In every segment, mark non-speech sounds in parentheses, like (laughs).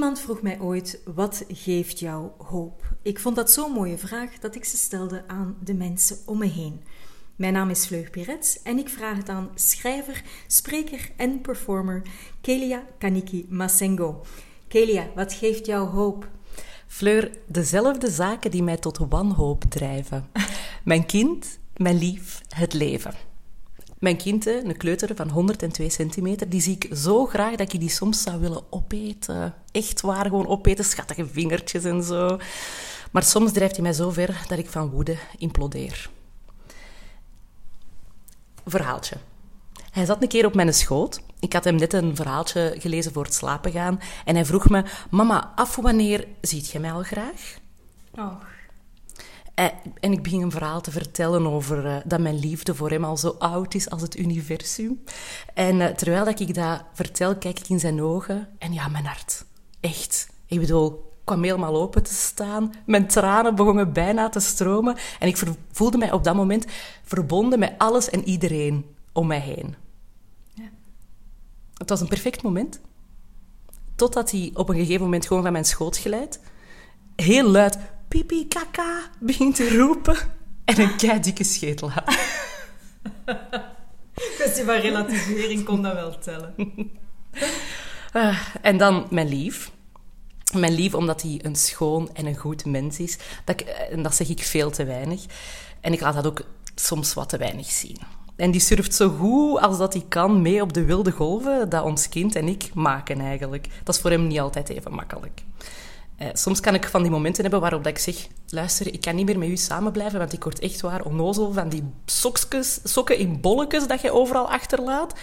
Iemand vroeg mij ooit: wat geeft jou hoop? Ik vond dat zo'n mooie vraag dat ik ze stelde aan de mensen om me heen. Mijn naam is Vleug Pirets en ik vraag het aan schrijver, spreker en performer Kelia Kaniki Masengo. Kelia, wat geeft jou hoop? Fleur, dezelfde zaken die mij tot wanhoop drijven. Mijn kind, mijn lief, het leven. Mijn kind, een kleuter van 102 centimeter, die zie ik zo graag dat ik die soms zou willen opeten. Echt waar, gewoon opeten, schattige vingertjes en zo. Maar soms drijft hij mij zo ver dat ik van woede implodeer. Verhaaltje. Hij zat een keer op mijn schoot. Ik had hem net een verhaaltje gelezen voor het slapen gaan. En hij vroeg me: Mama, af wanneer ziet je mij al graag? Oh. En ik begin een verhaal te vertellen over uh, dat mijn liefde voor hem al zo oud is als het universum. En uh, terwijl dat ik dat vertel, kijk ik in zijn ogen. En ja, mijn hart. Echt. Ik bedoel, kwam helemaal open te staan. Mijn tranen begonnen bijna te stromen. En ik voelde mij op dat moment verbonden met alles en iedereen om mij heen. Ja. Het was een perfect moment. Totdat hij op een gegeven moment gewoon van mijn schoot glijdt. Heel luid pipi, kaka begint te roepen en een kei dikke scheet laat. (laughs) Kwestie van relativering kon dat wel tellen. Uh, en dan mijn lief. Mijn lief, omdat hij een schoon en een goed mens is. Dat eh, en dat zeg ik veel te weinig. En ik laat dat ook soms wat te weinig zien. En die surft zo goed als dat hij kan mee op de wilde golven dat ons kind en ik maken eigenlijk. Dat is voor hem niet altijd even makkelijk. Eh, soms kan ik van die momenten hebben waarop dat ik zeg... Luister, ik kan niet meer met u samen blijven, want ik word echt waar onnozel van die sokjes, sokken in bolletjes dat je overal achterlaat.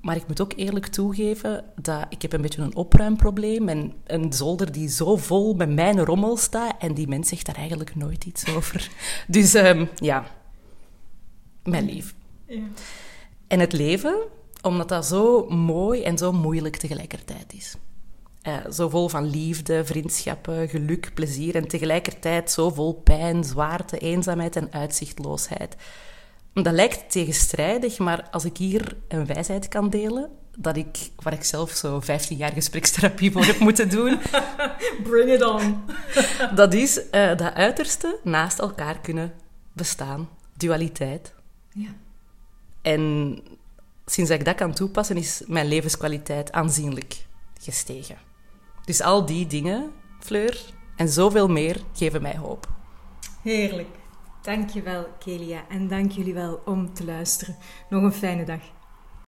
Maar ik moet ook eerlijk toegeven dat ik heb een beetje een opruimprobleem en een zolder die zo vol met mijn rommel staat en die mens zegt daar eigenlijk nooit iets over. (laughs) Dus um, ja, mijn lief. Ja. En het leven, omdat dat zo mooi en zo moeilijk tegelijkertijd is. Uh, zo vol van liefde, vriendschappen, geluk, plezier en tegelijkertijd zo vol pijn, zwaarte, eenzaamheid en uitzichtloosheid. Dat lijkt tegenstrijdig, maar als ik hier een wijsheid kan delen, dat ik, waar ik zelf zo 15 jaar gesprekstherapie voor heb moeten doen. (laughs) Bring it on. (laughs) dat is uh, dat uiterste naast elkaar kunnen bestaan. Dualiteit. Ja. En sinds ik dat kan toepassen, is mijn levenskwaliteit aanzienlijk gestegen. Dus al die dingen, Fleur, en zoveel meer geven mij hoop. Heerlijk. Dankjewel, Kelia. En dank jullie wel om te luisteren. Nog een fijne dag.